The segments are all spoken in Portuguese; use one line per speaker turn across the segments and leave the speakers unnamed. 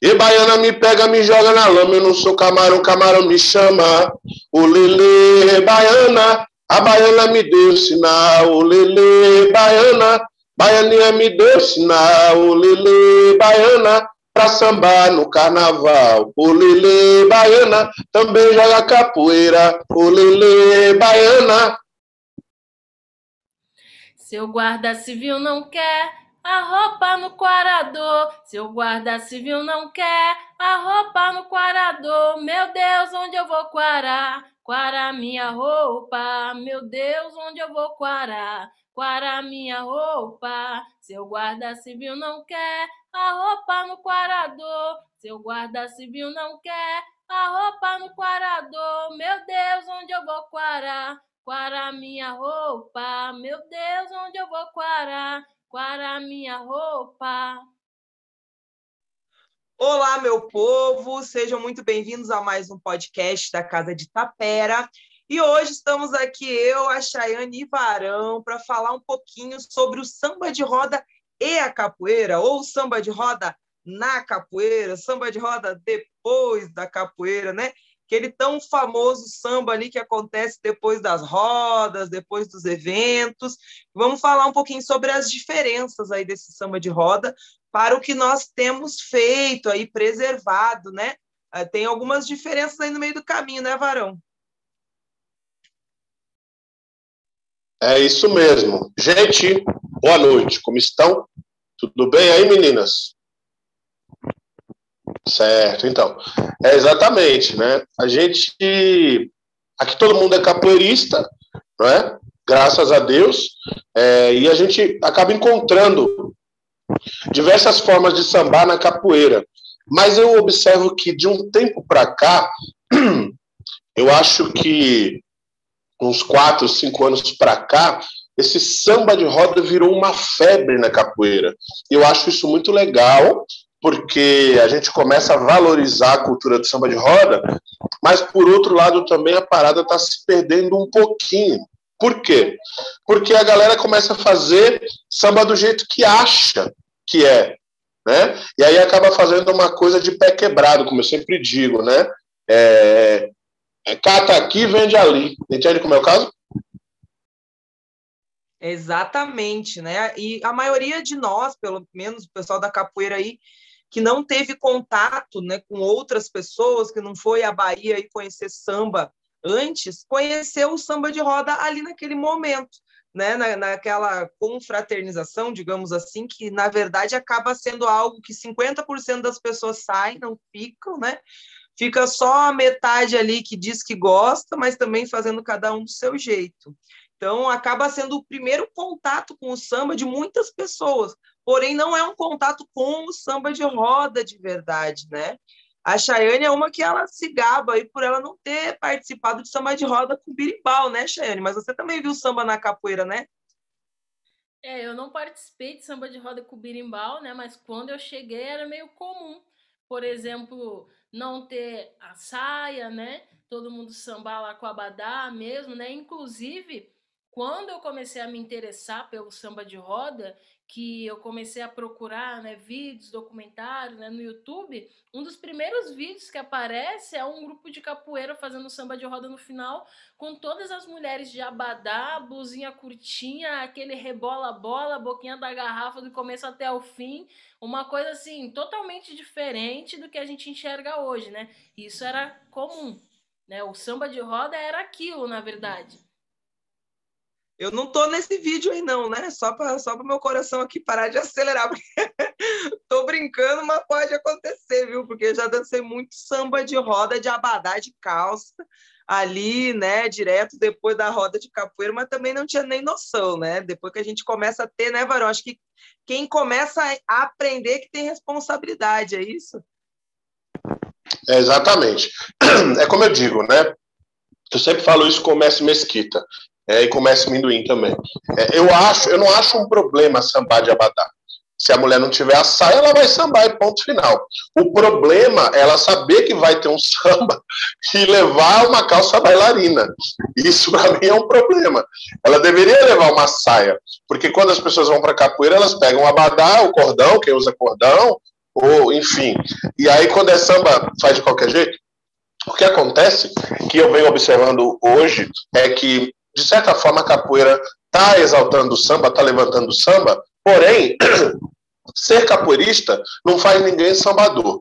E baiana me pega, me joga na lama, eu não sou camarão, camarão me chama. O lele, baiana, a baiana me deu sinal. O lele, baiana, baianinha me deu sinal. O lele, baiana, pra sambar no carnaval. O lele, baiana, também joga capoeira. O lele, baiana.
Seu guarda civil não quer a roupa no quarador. Seu guarda civil não quer a roupa no quarador. Meu Deus, onde eu vou quarar? Quarar minha roupa. Meu Deus, onde eu vou quarar? Quarar minha roupa. Seu guarda civil não quer a roupa no quarador. Seu guarda civil não quer a roupa no quarador. Meu Deus, onde eu vou quarar? Quarar minha roupa. Meu Deus, onde eu vou quarar? Para minha roupa.
Olá, meu povo, sejam muito bem-vindos a mais um podcast da Casa de Tapera. E hoje estamos aqui, eu, a Chayane e Varão, para falar um pouquinho sobre o samba de roda e a capoeira, ou samba de roda na capoeira, samba de roda depois da capoeira, né? Aquele tão famoso samba ali que acontece depois das rodas, depois dos eventos. Vamos falar um pouquinho sobre as diferenças aí desse samba de roda para o que nós temos feito aí, preservado, né? Ah, tem algumas diferenças aí no meio do caminho, né, Varão?
É isso mesmo. Gente, boa noite. Como estão? Tudo bem aí, meninas? Certo, então. É exatamente, né? A gente. Aqui todo mundo é capoeirista, não é? Graças a Deus. É, e a gente acaba encontrando diversas formas de sambar na capoeira. Mas eu observo que de um tempo para cá, eu acho que uns quatro, cinco anos para cá, esse samba de roda virou uma febre na capoeira. Eu acho isso muito legal, porque a gente começa a valorizar a cultura do samba de roda, mas por outro lado também a parada está se perdendo um pouquinho. Por quê? Porque a galera começa a fazer samba do jeito que acha que é, né? E aí acaba fazendo uma coisa de pé quebrado, como eu sempre digo, né? É, é cata aqui, vende ali. Entende como é o caso?
Exatamente, né? E a maioria de nós, pelo menos o pessoal da capoeira aí, que não teve contato né, com outras pessoas, que não foi à Bahia e conhecer samba antes, conheceu o samba de roda ali naquele momento, né, na, naquela confraternização, digamos assim, que na verdade acaba sendo algo que 50% das pessoas saem, não ficam, né? Fica só a metade ali que diz que gosta, mas também fazendo cada um do seu jeito. Então, acaba sendo o primeiro contato com o samba de muitas pessoas, porém não é um contato com o samba de roda de verdade, né? A Chayane é uma que ela se gaba aí por ela não ter participado de samba de roda com birimbau, né, Chayane? Mas você também viu samba na capoeira, né?
É, eu não participei de samba de roda com birimbau, né? Mas quando eu cheguei era meio comum. Por exemplo, não ter a saia, né? Todo mundo sambar lá com a abadá mesmo, né? Inclusive, quando eu comecei a me interessar pelo samba de roda, que eu comecei a procurar né, vídeos, documentários né, no YouTube, um dos primeiros vídeos que aparece é um grupo de capoeira fazendo samba de roda no final, com todas as mulheres de abadá, blusinha curtinha, aquele rebola-bola, boquinha da garrafa do começo até o fim, uma coisa assim, totalmente diferente do que a gente enxerga hoje, né? Isso era comum, né? O samba de roda era aquilo, na verdade.
Eu não tô nesse vídeo aí, não, né? Só para só o meu coração aqui parar de acelerar, porque tô brincando, mas pode acontecer, viu? Porque eu já dancei muito samba de roda de abadá de calça ali, né? Direto depois da roda de capoeira, mas também não tinha nem noção, né? Depois que a gente começa a ter, né, Varão? Acho que quem começa a aprender que tem responsabilidade, é isso?
É exatamente. É como eu digo, né? Eu sempre falo isso com o Mestre Mesquita é, e comece amendoim também. É, eu acho, eu não acho um problema sambar de abadá. Se a mulher não tiver a saia, ela vai sambar e ponto final. O problema é ela saber que vai ter um samba e levar uma calça bailarina. Isso para mim é um problema. Ela deveria levar uma saia, porque quando as pessoas vão para capoeira, elas pegam o abadá, o cordão, quem usa cordão, ou enfim. E aí, quando é samba, faz de qualquer jeito. O que acontece, que eu venho observando hoje, é que, de certa forma, a capoeira está exaltando o samba, está levantando o samba, porém, ser capoeirista não faz ninguém sambador.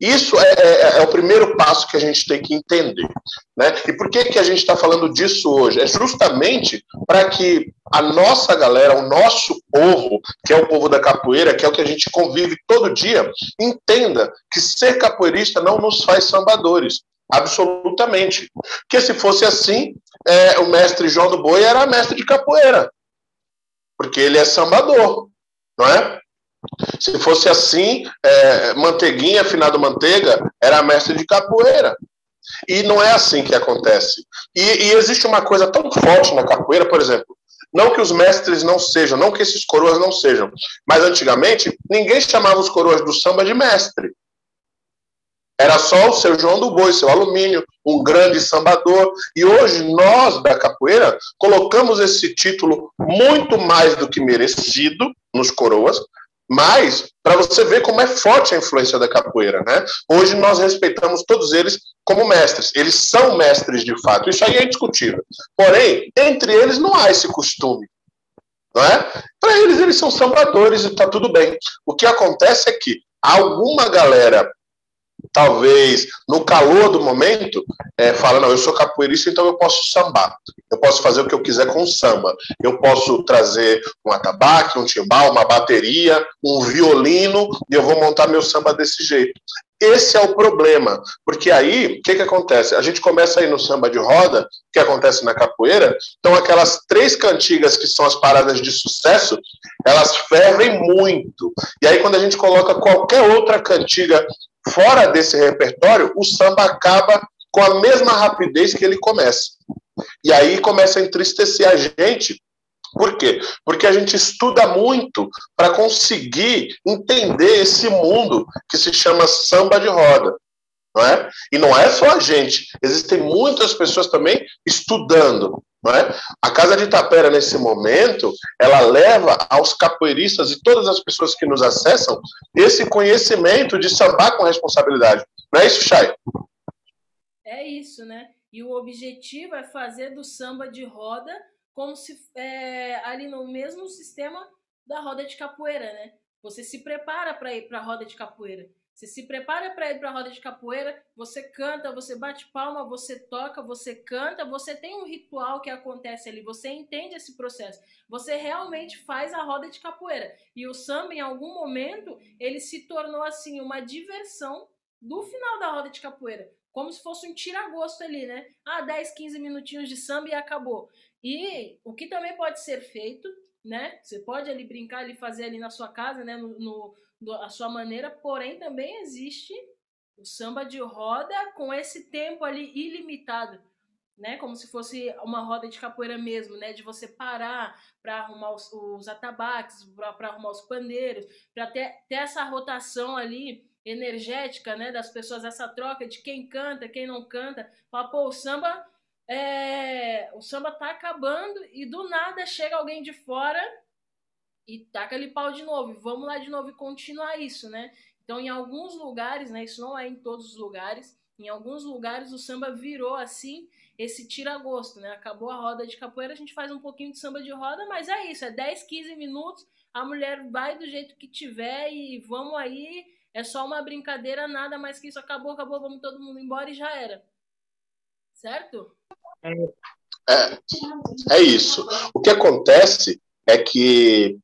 Isso é, é, é, o primeiro passo que a gente tem que entender. Né? E por que, que a gente está falando disso hoje? É justamente para que a nossa galera, o nosso povo, que é o povo da capoeira, que é o que a gente convive todo dia, entenda que ser capoeirista não nos faz sambadores. Absolutamente. Porque se fosse assim, é, o mestre João do Boi era mestre de capoeira. Porque ele é sambador, não é? Se fosse assim, é, Manteiguinha, finado Manteiga, era mestre de capoeira. E não é assim que acontece. E, e, existe uma coisa tão forte na capoeira, por exemplo, não que os mestres não sejam, não que esses coroas não sejam, mas antigamente ninguém chamava os coroas do samba de mestre. Era só o seu João do Boi, seu alumínio, um grande sambador. E hoje nós da capoeira colocamos esse título muito mais do que merecido nos coroas, mas, para você ver como é forte a influência da capoeira, né? Hoje nós respeitamos todos eles como mestres. Eles são mestres de fato. Isso aí é indiscutível. Porém, entre eles não há esse costume. Não é? Para eles, eles são sambadores e está tudo bem. O que acontece é que alguma galera talvez no calor do momento, é, fala, não, eu sou capoeirista, então eu posso sambar. Eu posso fazer o que eu quiser com samba. Eu posso trazer um atabaque, um timbal, uma bateria, um violino, e eu vou montar meu samba desse jeito. Esse é o problema, porque aí, o que, que acontece? A gente começa aí no samba de roda, que acontece na capoeira, então aquelas três cantigas que são as paradas de sucesso, elas fervem muito. E aí, quando a gente coloca qualquer outra cantiga fora desse repertório, o samba acaba com a mesma rapidez que ele começa. E aí começa a entristecer a gente. Por quê? Porque a gente estuda muito para conseguir entender esse mundo que se chama samba de roda. Não é? E não é só a gente, existem muitas pessoas também estudando. É? A Casa de Itapera, nesse momento, ela leva aos capoeiristas e todas as pessoas que nos acessam esse conhecimento de sambar com responsabilidade. Não é isso, Chay?
É isso, né? E o objetivo é fazer do samba de roda como se é, ali no mesmo sistema da roda de capoeira, né? Você se prepara para ir para a roda de capoeira. Você se prepara para ir para a roda de capoeira, você canta, você bate palma, você toca, você canta, você tem um ritual que acontece ali, você entende esse processo. Você realmente faz a roda de capoeira. E o samba, em algum momento, ele se tornou assim uma diversão do final da roda de capoeira. Como se fosse um tira-gosto ali, né? Ah, 10, 15 minutinhos de samba e acabou. E o que também pode ser feito, né? Você pode ali brincar, ali fazer ali na sua casa, né? no, no a sua maneira, porém também existe o samba de roda com esse tempo ali ilimitado, né? Como se fosse uma roda de capoeira mesmo, né? De você parar para arrumar os, os atabaques, para arrumar os pandeiros, para ter, ter essa rotação ali energética, né? Das pessoas, essa troca de quem canta, quem não canta. Fala, pô, o samba é, o samba tá acabando e do nada chega alguém de fora e taca ali pau de novo, e vamos lá de novo e continuar isso, né? Então, em alguns lugares, né, isso não é em todos os lugares, em alguns lugares o samba virou assim, esse tira-gosto, né? Acabou a roda de capoeira, a gente faz um pouquinho de samba de roda, mas é isso, é 10, 15 minutos, a mulher vai do jeito que tiver e vamos aí, é só uma brincadeira, nada mais que isso, acabou, acabou, vamos todo mundo embora e já era. Certo?
É, é isso. O que acontece é que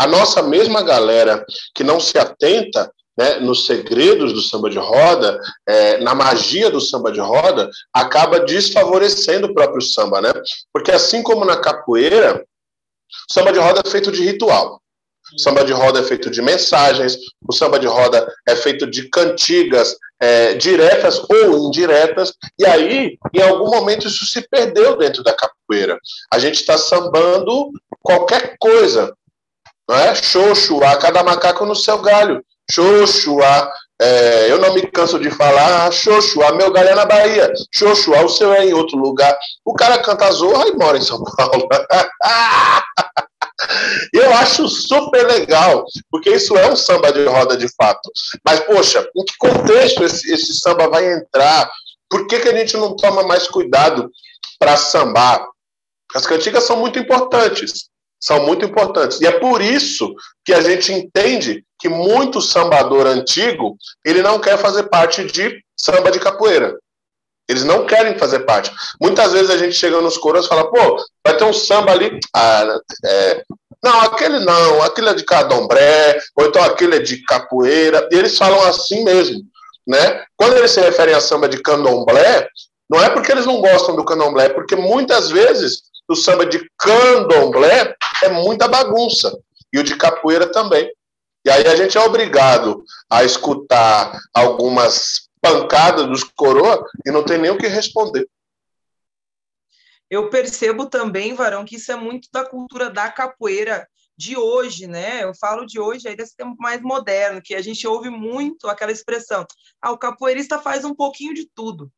a nossa mesma galera que não se atenta né, nos segredos do samba de roda, é, na magia do samba de roda, acaba desfavorecendo o próprio samba, né? Porque assim como na capoeira, o samba de roda é feito de ritual. O samba de roda é feito de mensagens, o samba de roda é feito de cantigas é, diretas ou indiretas, e aí, em algum momento, isso se perdeu dentro da capoeira. A gente está sambando qualquer coisa, não é? Xoxuá, cada macaco no seu galho. Xoxuá, é, eu não me canso de falar, Xoxuá, meu galho é na Bahia. Xoxuá, o seu é em outro lugar. O cara canta zorra e mora em São Paulo. Eu acho super legal, porque isso é um samba de roda de fato. Mas, poxa, em que contexto esse, esse samba vai entrar? Por que, que a gente não toma mais cuidado para sambar? As cantigas são muito importantes, são muito importantes. E é por isso que a gente entende que muito sambador antigo, ele não quer fazer parte de samba de capoeira. Eles não querem fazer parte. Muitas vezes a gente chega nos coros e fala, pô, vai ter um samba ali. Ah, é, não, aquele não, aquele é de cadombré, ou então aquele é de capoeira. E eles falam assim mesmo. Né? Quando eles se referem a samba de candomblé, não é porque eles não gostam do candomblé, é porque muitas vezes o samba de candomblé é muita bagunça. E o de capoeira também. E aí a gente é obrigado a escutar algumas pancada dos coroa e não tem nem o que responder.
Eu percebo também, Varão, que isso é muito da cultura da capoeira de hoje, né? Eu falo de hoje, aí desse tempo mais moderno, que a gente ouve muito aquela expressão: ah, o capoeirista faz um pouquinho de tudo.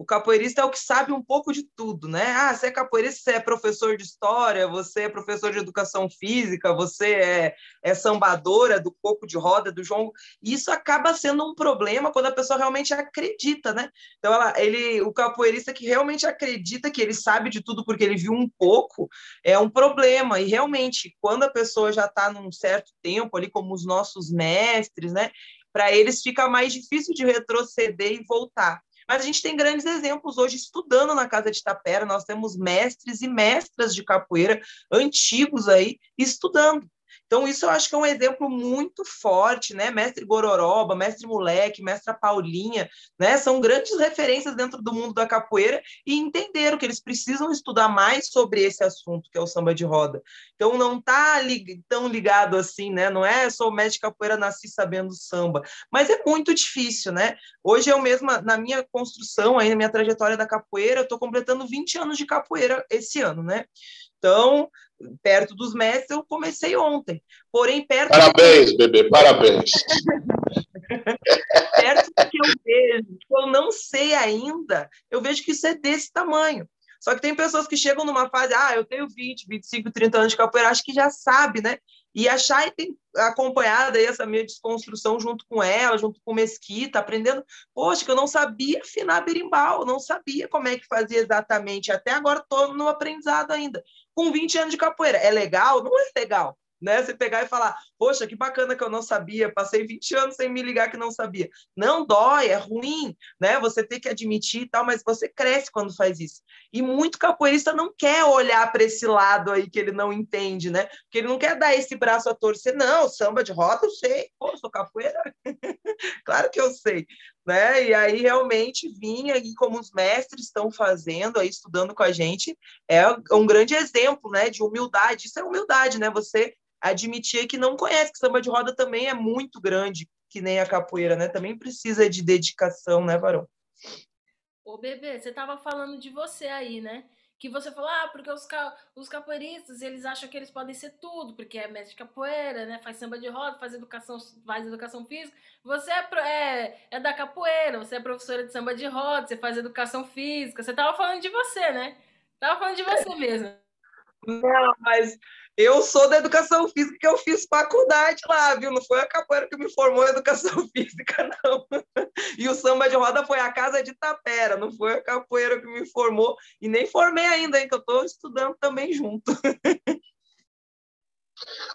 O capoeirista é o que sabe um pouco de tudo, né? Ah, você é capoeirista, você é professor de história, você é professor de educação física, você é, é sambadora do coco de roda, do jongo. Isso acaba sendo um problema quando a pessoa realmente acredita, né? Então, ela, ele, o capoeirista que realmente acredita que ele sabe de tudo porque ele viu um pouco, é um problema. E realmente, quando a pessoa já está num certo tempo ali, como os nossos mestres, né? Para eles fica mais difícil de retroceder e voltar. Mas a gente tem grandes exemplos hoje estudando na Casa de Tapera, nós temos mestres e mestras de capoeira antigos aí estudando. Então, isso eu acho que é um exemplo muito forte, né? Mestre Gororoba, Mestre Moleque, Mestra Paulinha, né? São grandes referências dentro do mundo da capoeira e entenderam que eles precisam estudar mais sobre esse assunto, que é o samba de roda. Então, não tá lig tão ligado assim, né? Não é sou mestre capoeira, nasci sabendo samba. Mas é muito difícil, né? Hoje eu mesma, na minha construção, aí na minha trajetória da capoeira, eu estou completando 20 anos de capoeira esse ano, né? Então, perto dos mestres, eu comecei ontem. Porém, perto.
Parabéns, do... bebê, parabéns.
perto do que eu vejo, que eu não sei ainda, eu vejo que isso é desse tamanho. Só que tem pessoas que chegam numa fase, ah, eu tenho 20, 25, 30 anos de capoeira, acho que já sabe, né? E achar e tem acompanhado aí essa minha desconstrução junto com ela, junto com Mesquita, aprendendo, poxa, que eu não sabia afinar berimbau, não sabia como é que fazia exatamente, até agora estou no aprendizado ainda com 20 anos de capoeira. É legal? Não é legal. Né? Você pegar e falar, poxa, que bacana que eu não sabia, passei 20 anos sem me ligar que não sabia. Não dói, é ruim, né? Você tem que admitir e tal, mas você cresce quando faz isso. E muito capoeirista não quer olhar para esse lado aí que ele não entende, né? Porque ele não quer dar esse braço a torcer. Não, samba de roda eu sei. Pô, sou capoeira. claro que eu sei né? E aí realmente vinha e como os mestres estão fazendo aí estudando com a gente, é um grande exemplo, né, de humildade. Isso é humildade, né? Você admitir que não conhece que samba de roda também é muito grande, que nem a capoeira, né? Também precisa de dedicação, né, Varão?
Ô, bebê, você tava falando de você aí, né? Que você falou, ah, porque os, ca os capoeiristas, eles acham que eles podem ser tudo, porque é mestre de capoeira, né, faz samba de roda, faz educação, faz educação física. Você é, é, é da capoeira, você é professora de samba de roda, você faz educação física. Você tava falando de você, né? Tava falando de você mesmo.
Não, mas eu sou da educação física, que eu fiz faculdade lá, viu? Não foi a capoeira que me formou em educação física, não. E o samba de roda foi a casa de Tapera, não foi a capoeira que me formou. E nem formei ainda, hein? Que eu estou estudando também junto.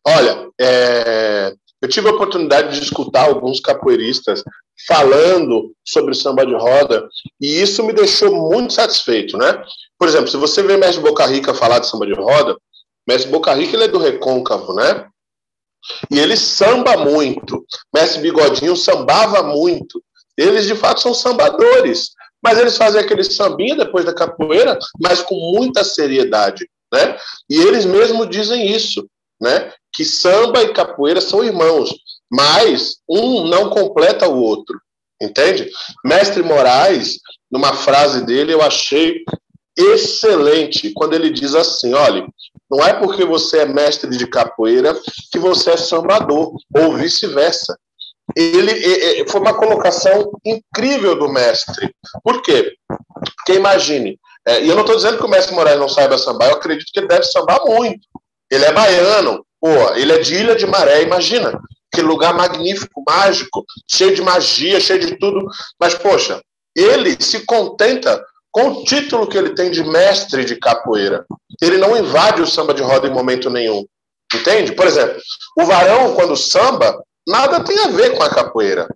Olha, é, eu tive a oportunidade de escutar alguns capoeiristas falando sobre o samba de roda e isso me deixou muito satisfeito, né? Por exemplo, se você vê Mestre Boca Rica falar de samba de roda, Mestre Boca Rica ele é do Recôncavo, né? E ele samba muito. Mestre Bigodinho sambava muito. Eles, de fato, são sambadores. Mas eles fazem aquele sambinha depois da capoeira, mas com muita seriedade, né? E eles mesmos dizem isso, né? Que samba e capoeira são irmãos, mas um não completa o outro, entende? Mestre Moraes, numa frase dele, eu achei excelente quando ele diz assim: olha, não é porque você é mestre de capoeira que você é sambador, ou vice-versa. Ele foi uma colocação incrível do mestre. Por quê? Porque imagine, é, e eu não estou dizendo que o mestre Moraes não saiba sambar, eu acredito que ele deve sambar muito. Ele é baiano, pô, ele é de Ilha de Maré, imagina. Que lugar magnífico, mágico, cheio de magia, cheio de tudo. Mas, poxa, ele se contenta com o título que ele tem de mestre de capoeira. Ele não invade o samba de roda em momento nenhum. Entende? Por exemplo, o varão, quando samba, nada tem a ver com a capoeira.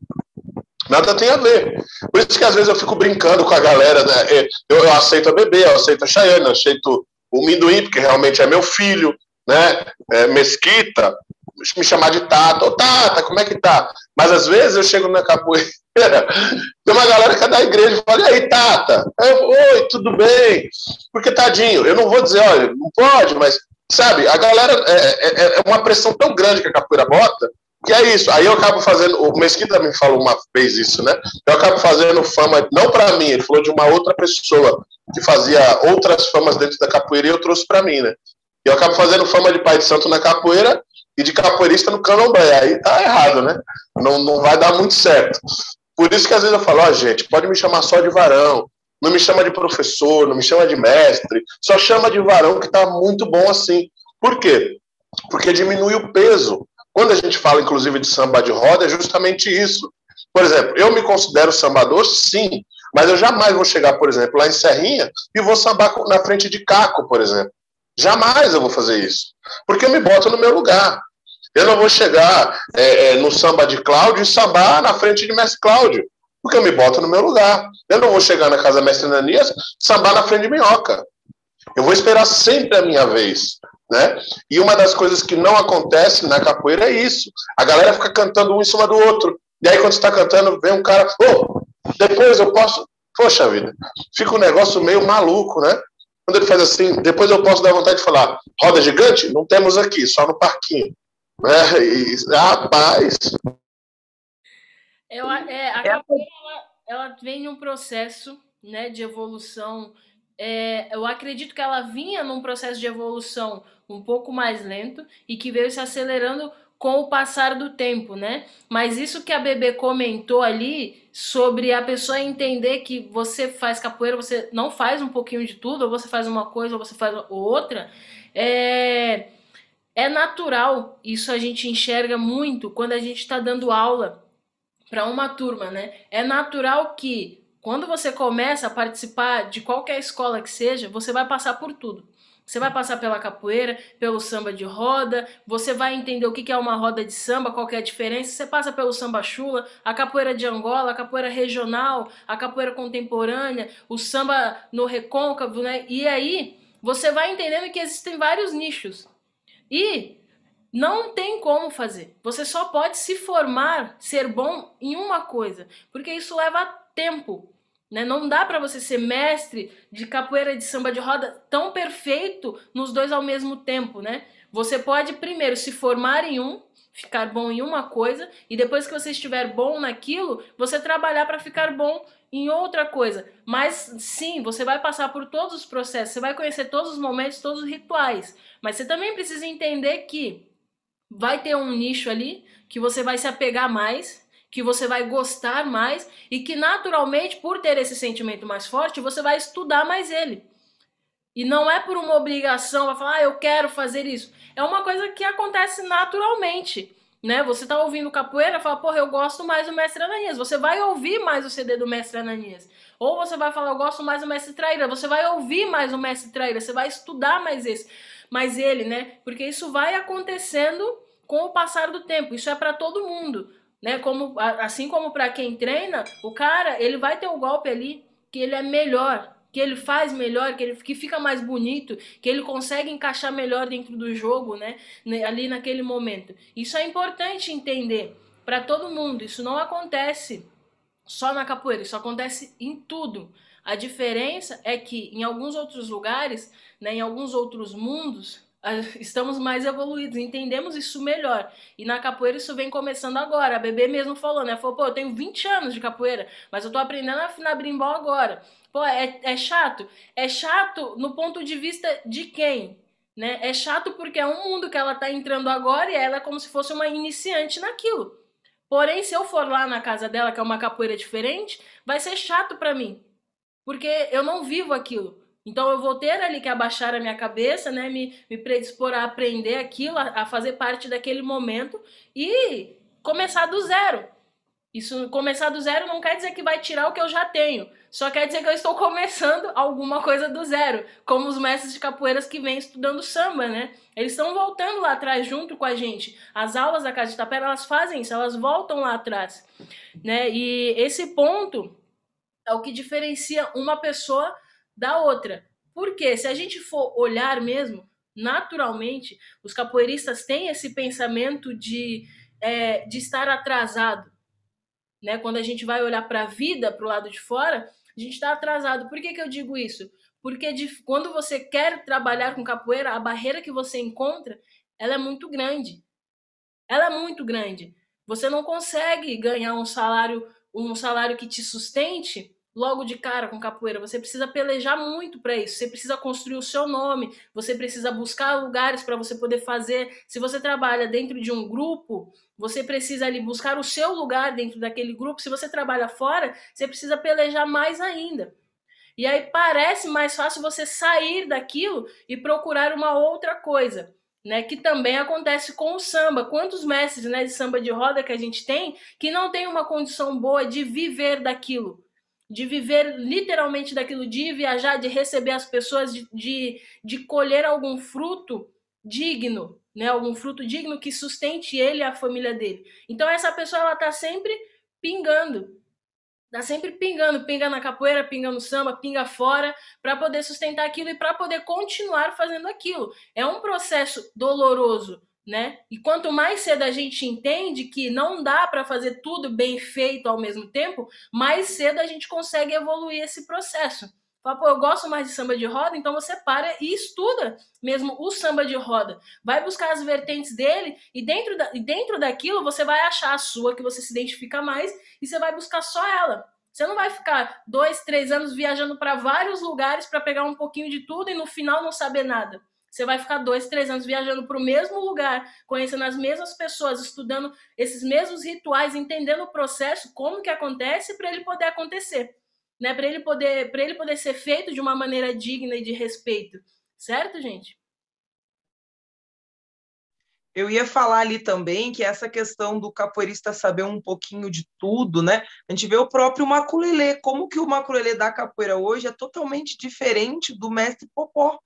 Nada tem a ver. Por isso que às vezes eu fico brincando com a galera, né? Eu, eu aceito a bebê, eu aceito a Chayane, eu aceito o Minduim, porque realmente é meu filho, né? É, mesquita, me chamar de Tata. Ô, Tata, como é que tá? Mas às vezes eu chego na capoeira, tem uma galera que é da igreja e fala, e aí, Tata? Eu, Oi, tudo bem? Porque, tadinho, eu não vou dizer, olha, não pode, mas, sabe, a galera, é, é, é uma pressão tão grande que a capoeira bota, que é isso. Aí eu acabo fazendo. O Mesquita me falou uma vez isso, né? Eu acabo fazendo fama, não para mim, ele falou de uma outra pessoa que fazia outras famas dentro da capoeira e eu trouxe para mim, né? Eu acabo fazendo fama de pai de santo na capoeira e de capoeirista no candomblé. Aí tá errado, né? Não, não vai dar muito certo. Por isso que às vezes eu falo, ó, oh, gente, pode me chamar só de varão, não me chama de professor, não me chama de mestre, só chama de varão que tá muito bom assim. Por quê? Porque diminui o peso quando a gente fala, inclusive, de samba de roda, é justamente isso. Por exemplo, eu me considero sambador, sim, mas eu jamais vou chegar, por exemplo, lá em Serrinha e vou sambar na frente de Caco, por exemplo. Jamais eu vou fazer isso. Porque eu me boto no meu lugar. Eu não vou chegar é, é, no samba de Cláudio e sambar na frente de Mestre Cláudio. Porque eu me boto no meu lugar. Eu não vou chegar na casa Mestre Ananias sambar na frente de Minhoca. Eu vou esperar sempre a minha vez. Né? E uma das coisas que não acontece na capoeira é isso. A galera fica cantando um em cima do outro. E aí, quando está cantando, vem um cara, oh, depois eu posso. Poxa vida, fica um negócio meio maluco, né? Quando ele faz assim, depois eu posso dar vontade de falar, roda gigante? Não temos aqui, só no parquinho. E, rapaz.
Eu, é, a capoeira ela, ela vem num processo né, de evolução. É, eu acredito que ela vinha num processo de evolução um pouco mais lento e que veio se acelerando com o passar do tempo, né? Mas isso que a Bebê comentou ali sobre a pessoa entender que você faz capoeira, você não faz um pouquinho de tudo, ou você faz uma coisa, ou você faz outra, é, é natural. Isso a gente enxerga muito quando a gente está dando aula para uma turma, né? É natural que quando você começa a participar de qualquer escola que seja, você vai passar por tudo. Você vai passar pela capoeira, pelo samba de roda, você vai entender o que é uma roda de samba, qual é a diferença. Você passa pelo samba chula, a capoeira de Angola, a capoeira regional, a capoeira contemporânea, o samba no recôncavo, né? E aí você vai entendendo que existem vários nichos. E não tem como fazer. Você só pode se formar, ser bom em uma coisa, porque isso leva tempo. Né? Não dá para você ser mestre de capoeira de samba de roda tão perfeito nos dois ao mesmo tempo, né? Você pode primeiro se formar em um, ficar bom em uma coisa, e depois que você estiver bom naquilo, você trabalhar para ficar bom em outra coisa. Mas sim, você vai passar por todos os processos, você vai conhecer todos os momentos, todos os rituais. Mas você também precisa entender que vai ter um nicho ali que você vai se apegar mais que você vai gostar mais e que naturalmente, por ter esse sentimento mais forte, você vai estudar mais ele. E não é por uma obrigação, vai falar, ah, eu quero fazer isso. É uma coisa que acontece naturalmente. Né? Você tá ouvindo capoeira, fala, porra, eu gosto mais do Mestre Ananias. Você vai ouvir mais o CD do Mestre Ananias. Ou você vai falar, eu gosto mais do Mestre Traíra. Você vai ouvir mais o Mestre Traíra, você vai estudar mais esse, mais ele, né? Porque isso vai acontecendo com o passar do tempo. Isso é para todo mundo né? Como assim como para quem treina, o cara, ele vai ter o um golpe ali que ele é melhor, que ele faz melhor, que ele que fica mais bonito, que ele consegue encaixar melhor dentro do jogo, né? Ali naquele momento. Isso é importante entender para todo mundo. Isso não acontece só na capoeira, isso acontece em tudo. A diferença é que em alguns outros lugares, né, em alguns outros mundos, estamos mais evoluídos, entendemos isso melhor. E na capoeira isso vem começando agora. A bebê mesmo falou, né? Falou, pô, eu tenho 20 anos de capoeira, mas eu tô aprendendo a afinar brimbal agora. Pô, é, é chato? É chato no ponto de vista de quem? Né? É chato porque é um mundo que ela tá entrando agora e ela é como se fosse uma iniciante naquilo. Porém, se eu for lá na casa dela, que é uma capoeira diferente, vai ser chato para mim. Porque eu não vivo aquilo. Então eu vou ter ali que abaixar a minha cabeça, né, me, me predispor a aprender aquilo, a, a fazer parte daquele momento e começar do zero. Isso começar do zero não quer dizer que vai tirar o que eu já tenho, só quer dizer que eu estou começando alguma coisa do zero, como os mestres de capoeiras que vêm estudando samba, né? Eles estão voltando lá atrás junto com a gente. As aulas da Casa de Tapera, elas fazem isso, elas voltam lá atrás, né? E esse ponto é o que diferencia uma pessoa da outra. Porque se a gente for olhar mesmo, naturalmente, os capoeiristas têm esse pensamento de, é, de estar atrasado né? Quando a gente vai olhar para a vida, para o lado de fora, a gente está atrasado. Por que, que eu digo isso? Porque de, quando você quer trabalhar com capoeira, a barreira que você encontra, ela é muito grande. Ela é muito grande. Você não consegue ganhar um salário, um salário que te sustente logo de cara com capoeira. Você precisa pelejar muito para isso. Você precisa construir o seu nome. Você precisa buscar lugares para você poder fazer. Se você trabalha dentro de um grupo, você precisa ali buscar o seu lugar dentro daquele grupo. Se você trabalha fora, você precisa pelejar mais ainda. E aí parece mais fácil você sair daquilo e procurar uma outra coisa. Né, que também acontece com o samba. Quantos mestres né, de samba de roda que a gente tem que não tem uma condição boa de viver daquilo? De viver literalmente daquilo, de viajar, de receber as pessoas, de, de, de colher algum fruto digno, né? Algum fruto digno que sustente ele e a família dele. Então essa pessoa ela tá sempre pingando. Tá sempre pingando, pinga na capoeira, pinga no samba, pinga fora, para poder sustentar aquilo e para poder continuar fazendo aquilo. É um processo doloroso, né? E quanto mais cedo a gente entende que não dá para fazer tudo bem feito ao mesmo tempo, mais cedo a gente consegue evoluir esse processo. Fala, pô, eu gosto mais de samba de roda, então você para e estuda mesmo o samba de roda. Vai buscar as vertentes dele e dentro, da, e dentro daquilo você vai achar a sua, que você se identifica mais, e você vai buscar só ela. Você não vai ficar dois, três anos viajando para vários lugares para pegar um pouquinho de tudo e no final não saber nada. Você vai ficar dois, três anos viajando para o mesmo lugar, conhecendo as mesmas pessoas, estudando esses mesmos rituais, entendendo o processo, como que acontece, para ele poder acontecer, né? Para ele poder, para ele poder ser feito de uma maneira digna e de respeito, certo, gente?
Eu ia falar ali também que essa questão do capoeirista saber um pouquinho de tudo, né? A gente vê o próprio maculelê, como que o maculelê da capoeira hoje é totalmente diferente do mestre Popó.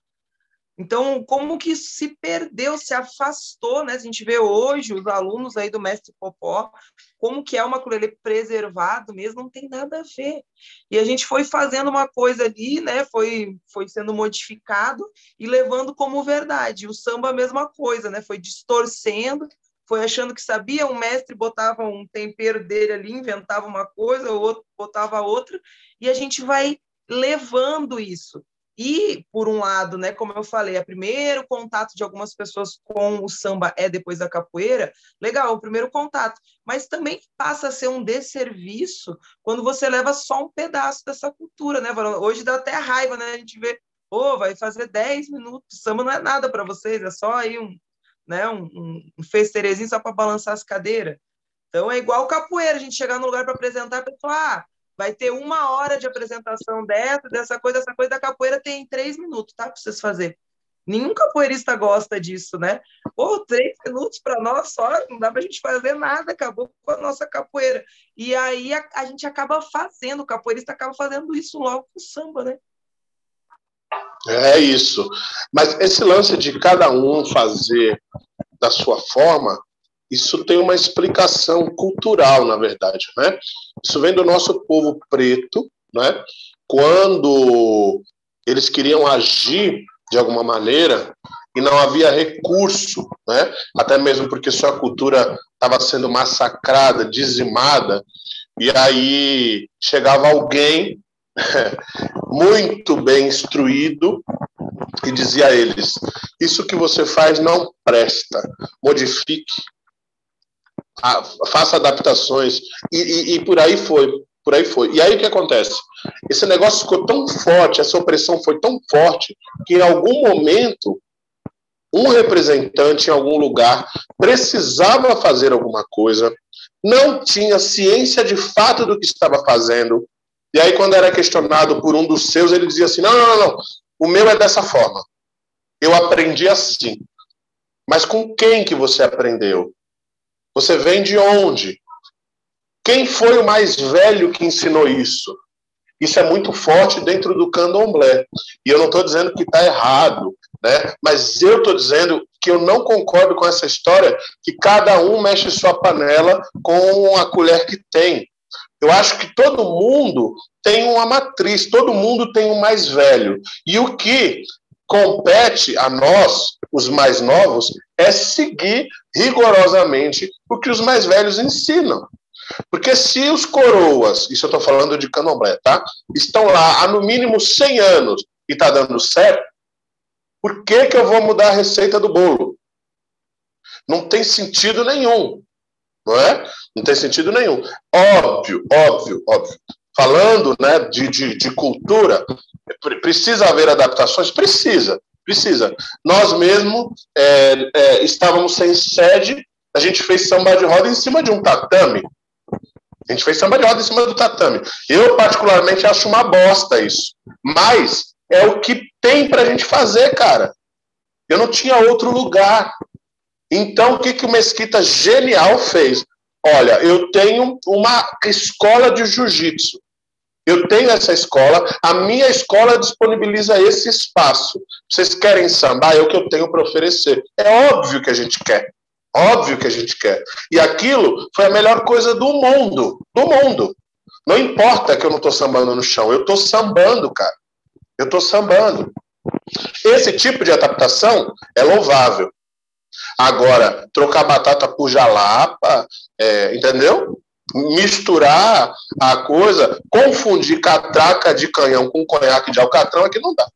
Então, como que isso se perdeu, se afastou, né? A gente vê hoje os alunos aí do mestre Popó, como que é uma ukulele preservado mesmo, não tem nada a ver. E a gente foi fazendo uma coisa ali, né? Foi, foi sendo modificado e levando como verdade. O samba a mesma coisa, né? Foi distorcendo, foi achando que sabia, um mestre botava um tempero dele ali, inventava uma coisa, o outro botava outra, e a gente vai levando isso. E, por um lado, né, como eu falei, o primeiro contato de algumas pessoas com o samba é depois da capoeira, legal, o primeiro contato. Mas também passa a ser um desserviço quando você leva só um pedaço dessa cultura, né? Hoje dá até raiva, né? A gente vê, pô, vai fazer 10 minutos, samba não é nada para vocês, é só aí um, né, um, um festerezinho só para balançar as cadeiras. Então é igual capoeira, a gente chegar no lugar para apresentar, a pessoa, ah, vai ter uma hora de apresentação dessa, dessa coisa, essa coisa da capoeira tem três minutos, tá? Para vocês fazer. Nenhum capoeirista gosta disso, né? Pô, três minutos para nós só, não dá para a gente fazer nada, acabou com a nossa capoeira. E aí a, a, gente acaba fazendo, o capoeirista acaba fazendo isso logo com o samba, né?
É isso. Mas esse lance de cada um fazer da sua forma, isso tem uma explicação cultural, na verdade, né? Isso vem do nosso povo preto, né? Quando eles queriam agir de alguma maneira e não havia recurso, né? Até mesmo porque sua cultura estava sendo massacrada, dizimada, e aí chegava alguém muito bem instruído e dizia a eles: Isso que você faz não presta, modifique, faça adaptações e, e, e, por aí foi, por aí foi. E aí o que acontece? Esse negócio ficou tão forte, essa opressão foi tão forte que em algum momento um representante em algum lugar precisava fazer alguma coisa, não tinha ciência de fato do que estava fazendo. E aí quando era questionado por um dos seus, ele dizia assim: "Não, não, não, não. o meu é dessa forma. Eu aprendi assim. Mas com quem que você aprendeu? Você vem de onde? Quem foi o mais velho que ensinou isso? Isso é muito forte dentro do candomblé. E eu não estou dizendo que está errado, né? mas eu estou dizendo que eu não concordo com essa história que cada um mexe sua panela com a colher que tem. Eu acho que todo mundo tem uma matriz, todo mundo tem um mais velho. E o que compete a nós, os mais novos, é seguir rigorosamente o que os mais velhos ensinam. Porque se os coroas, isso eu estou falando de candomblé, tá? Estão lá há no mínimo 100 anos e está dando certo, por que, que eu vou mudar a receita do bolo? Não tem sentido nenhum, não é? Não tem sentido nenhum. Óbvio, óbvio, óbvio. Falando né, de, de, de cultura, precisa haver adaptações? Precisa, precisa. Nós mesmo é, é, estávamos sem sede, a gente fez samba de roda em cima de um tatame. A gente fez samba de roda em cima do tatame. Eu, particularmente, acho uma bosta isso. Mas é o que tem para a gente fazer, cara. Eu não tinha outro lugar. Então, o que, que o Mesquita Genial fez? Olha, eu tenho uma escola de jiu-jitsu. Eu tenho essa escola, a minha escola disponibiliza esse espaço. Vocês querem sambar? É o que eu tenho para oferecer. É óbvio que a gente quer. Óbvio que a gente quer. E aquilo foi a melhor coisa do mundo. Do mundo. Não importa que eu não estou sambando no chão, eu estou sambando, cara. Eu estou sambando. Esse tipo de adaptação é louvável. Agora, trocar batata por jalapa, é, entendeu? Misturar a coisa, confundir catraca de canhão com conhaque de alcatrão, aqui não dá.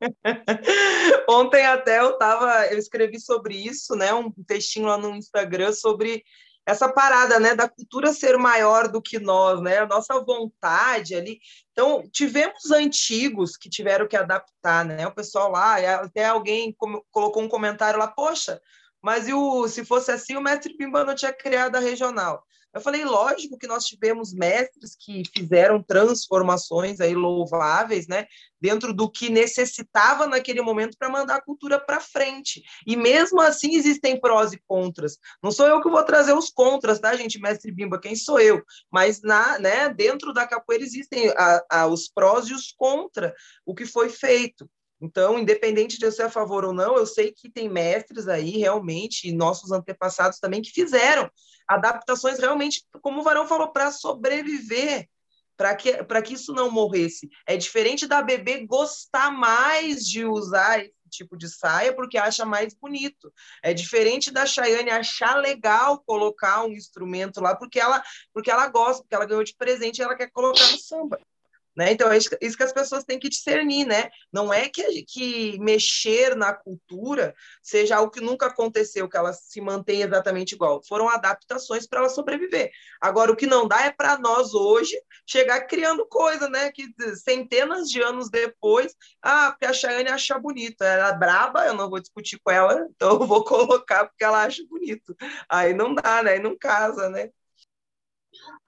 Ontem até eu tava, eu escrevi sobre isso, né? Um textinho lá no Instagram sobre essa parada, né, da cultura ser maior do que nós, né? A nossa vontade ali. Então, tivemos antigos que tiveram que adaptar, né? O pessoal lá, até alguém colocou um comentário lá, poxa, mas e o, se fosse assim, o mestre Pimba não tinha criado a regional. Eu falei, lógico que nós tivemos mestres que fizeram transformações aí louváveis, né, dentro do que necessitava naquele momento para mandar a cultura para frente. E mesmo assim existem prós e contras. Não sou eu que vou trazer os contras, tá, gente, mestre Bimba, quem sou eu? Mas na, né, dentro da capoeira existem a, a, os prós e os contra o que foi feito. Então, independente de eu ser a favor ou não, eu sei que tem mestres aí, realmente, e nossos antepassados também, que fizeram adaptações realmente, como o Varão falou, para sobreviver, para que, que isso não morresse. É diferente da bebê gostar mais de usar esse tipo de saia porque acha mais bonito. É diferente da Chayane achar legal colocar um instrumento lá porque ela, porque ela gosta, porque ela ganhou de presente e ela quer colocar no samba. Né? Então, é isso que as pessoas têm que discernir, né? Não é que, que mexer na cultura seja algo que nunca aconteceu, que ela se mantém exatamente igual. Foram adaptações para ela sobreviver. Agora, o que não dá é para nós hoje chegar criando coisa, né? Que centenas de anos depois, ah, porque a Chayane acha bonito. Ela é braba, eu não vou discutir com ela, então eu vou colocar porque ela acha bonito. Aí não dá, né? Aí não casa, né?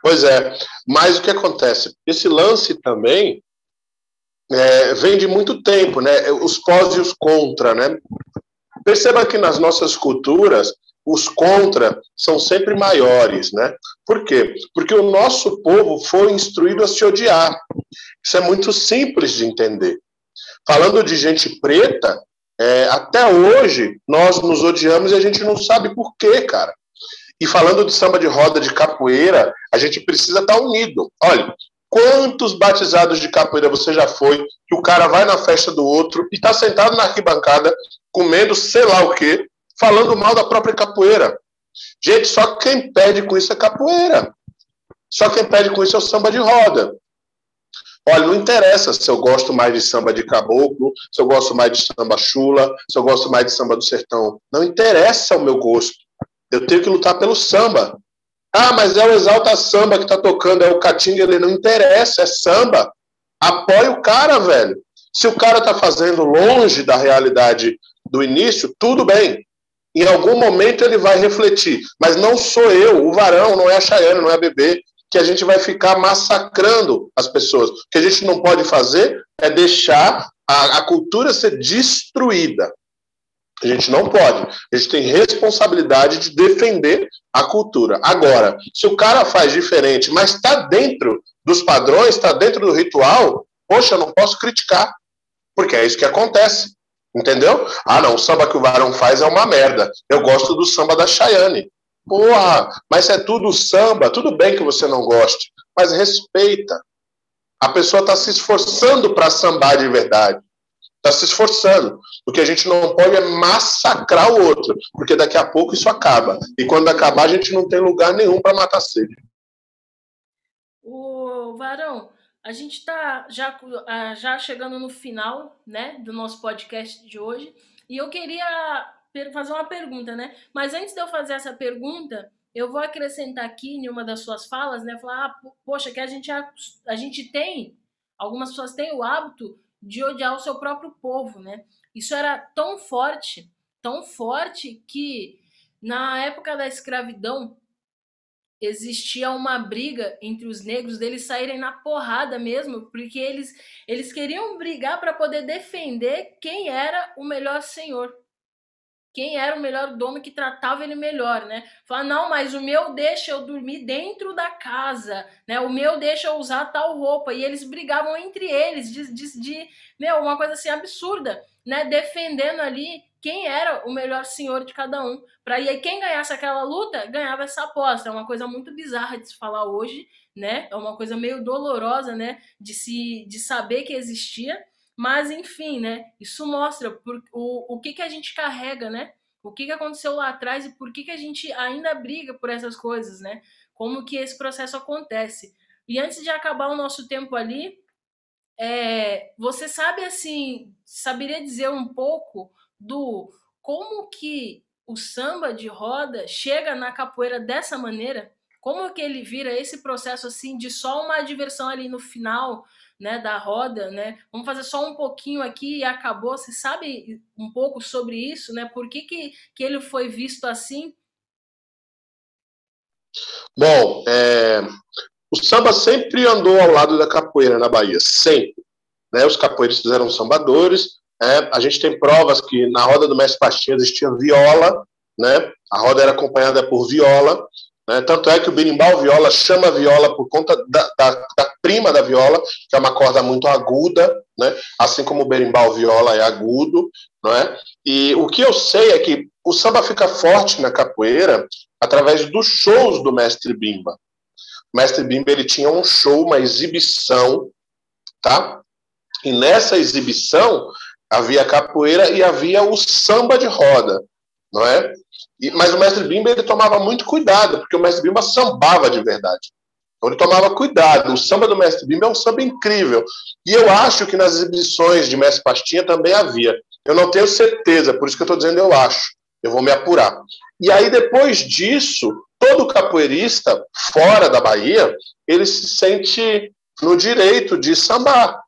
Pois é, mas o que acontece? Esse lance também é, vem de muito tempo, né? Os pós e os contra, né? Perceba que nas nossas culturas os contra são sempre maiores, né? Por quê? Porque o nosso povo foi instruído a se odiar. Isso é muito simples de entender. Falando de gente preta, é, até hoje nós nos odiamos e a gente não sabe por quê, cara. E falando de samba de roda de capoeira, a gente precisa estar unido. Olha, quantos batizados de capoeira você já foi que o cara vai na festa do outro e está sentado na arquibancada comendo sei lá o quê, falando mal da própria capoeira. Gente, só quem perde com isso é capoeira. Só quem perde com isso é o samba de roda. Olha, não interessa se eu gosto mais de samba de caboclo, se eu gosto mais de samba chula, se eu gosto mais de samba do sertão. Não interessa o meu gosto. Eu tenho que lutar pelo samba. Ah, mas é o Exalta Samba que tá tocando, é o Catinga, ele não interessa, é samba. Apoia o cara, velho. Se o cara tá fazendo longe da realidade do início, tudo bem. Em algum momento ele vai refletir. Mas não sou eu, o Varão, não é a Chayane, não é a Bebê, que a gente vai ficar massacrando as pessoas. O que a gente não pode fazer é deixar a, a cultura ser destruída. A gente não pode. A gente tem responsabilidade de defender a cultura. Agora, se o cara faz diferente, mas está dentro dos padrões, está dentro do ritual, poxa, eu não posso criticar. Porque é isso que acontece. Entendeu? Ah, não, o samba que o Varão faz é uma merda. Eu gosto do samba da Chayane. Porra, mas é tudo samba. Tudo bem que você não goste, mas respeita. A pessoa está se esforçando para sambar de verdade. Está se esforçando. O que a gente não pode é massacrar o outro, porque daqui a pouco isso acaba. E quando acabar, a gente não tem lugar nenhum para matar sede.
O Varão, a gente está já, ah, já chegando no final né, do nosso podcast de hoje. E eu queria fazer uma pergunta, né? Mas antes de eu fazer essa pergunta, eu vou acrescentar aqui em uma das suas falas, né? Falar, ah, poxa, que a gente, a, a gente tem, algumas pessoas têm o hábito de odiar o seu próprio povo, né? Isso era tão forte, tão forte que na época da escravidão existia uma briga entre os negros deles saírem na porrada mesmo, porque eles eles queriam brigar para poder defender quem era o melhor senhor quem era o melhor dono que tratava ele melhor, né? Falar, não, mas o meu deixa eu dormir dentro da casa, né? O meu deixa eu usar tal roupa. E eles brigavam entre eles, de, de, de meu, uma coisa assim absurda, né? Defendendo ali quem era o melhor senhor de cada um. Para aí quem ganhasse aquela luta, ganhava essa aposta. É uma coisa muito bizarra de se falar hoje, né? É uma coisa meio dolorosa, né? De se de saber que existia. Mas, enfim, né? Isso mostra por, o, o que, que a gente carrega, né? O que, que aconteceu lá atrás e por que, que a gente ainda briga por essas coisas, né? Como que esse processo acontece. E antes de acabar o nosso tempo ali, é, você sabe, assim, saberia dizer um pouco do como que o samba de roda chega na capoeira dessa maneira? Como que ele vira esse processo, assim, de só uma diversão ali no final, né, da roda, né? Vamos fazer só um pouquinho aqui e acabou. Você sabe um pouco sobre isso, né? Por que, que, que ele foi visto assim?
Bom, é, o samba sempre andou ao lado da capoeira na Bahia, sempre. Né? Os capoeiristas eram sambadores. É, a gente tem provas que na roda do Mestre Pastinha existia viola, né? A roda era acompanhada por viola. Né? Tanto é que o berimbau viola chama viola por conta da, da, da, prima da viola, que é uma corda muito aguda, né? assim como o berimbau viola é agudo. Não é? E o que eu sei é que o samba fica forte na capoeira através dos shows do mestre Bimba. Mestre Bimba ele tinha um show, uma exibição, tá? E nessa exibição havia capoeira e havia o samba de roda, não é? E, mas o mestre Bimba ele tomava muito cuidado, porque o mestre Bimba sambava de verdade. Então ele tomava cuidado. O samba do mestre Bimba é um samba incrível. E eu acho que nas exibições de mestre Pastinha também havia. Eu não tenho certeza, por isso que eu estou dizendo eu acho. Eu vou me apurar. E aí, depois disso, todo capoeirista fora da Bahia, ele se sente no direito de sambar.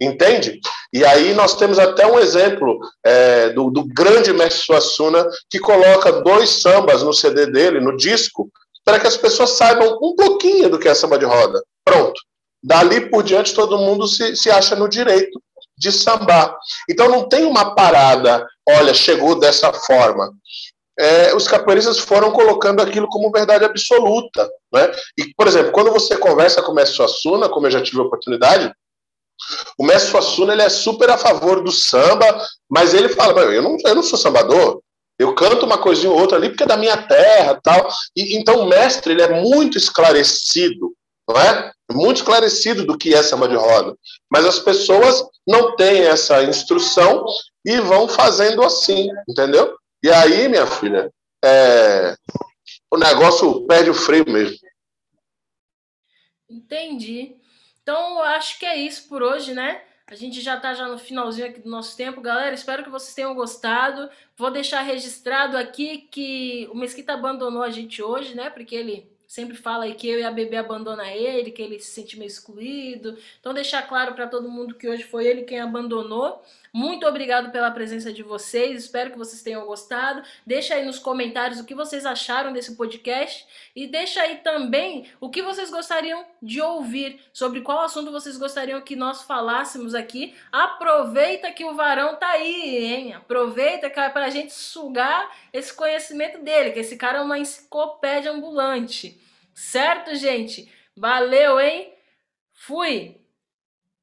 Entende? E aí nós temos até um exemplo é, do, do, grande mestre Suassuna, que coloca dois sambas no CD dele, no disco, para que as pessoas saibam um pouquinho do que é samba de roda. Pronto. Dali por diante, todo mundo se, se acha no direito de sambar. Então não tem uma parada, olha, chegou dessa forma. É, os capoeiristas foram colocando aquilo como verdade absoluta. Né? E, por exemplo, quando você conversa com o mestre Suassuna, como eu já tive a oportunidade, o mestre Suassuna ele é super a favor do samba, mas ele fala: eu não, eu não sou sambador, eu canto uma coisinha ou outra ali porque é da minha terra tal. E, então o mestre ele é muito esclarecido, não é? Muito esclarecido do que é samba de roda. Mas as pessoas não têm essa instrução e vão fazendo assim, entendeu? E aí, minha filha, é... o negócio perde o freio mesmo.
Entendi. Então, acho que é isso por hoje, né? A gente já tá já no finalzinho aqui do nosso tempo, galera. Espero que vocês tenham gostado. Vou deixar registrado aqui que o Mesquita abandonou a gente hoje, né? Porque ele sempre fala aí que eu e a bebê abandona ele, que ele se sente meio excluído. Então deixar claro para todo mundo que hoje foi ele quem abandonou. Muito obrigado pela presença de vocês. Espero que vocês tenham gostado. Deixa aí nos comentários o que vocês acharam desse podcast e deixa aí também o que vocês gostariam de ouvir, sobre qual assunto vocês gostariam que nós falássemos aqui. Aproveita que o varão tá aí, hein? Aproveita que é pra gente sugar esse conhecimento dele, que esse cara é uma enciclopédia ambulante. Certo, gente? Valeu, hein? Fui!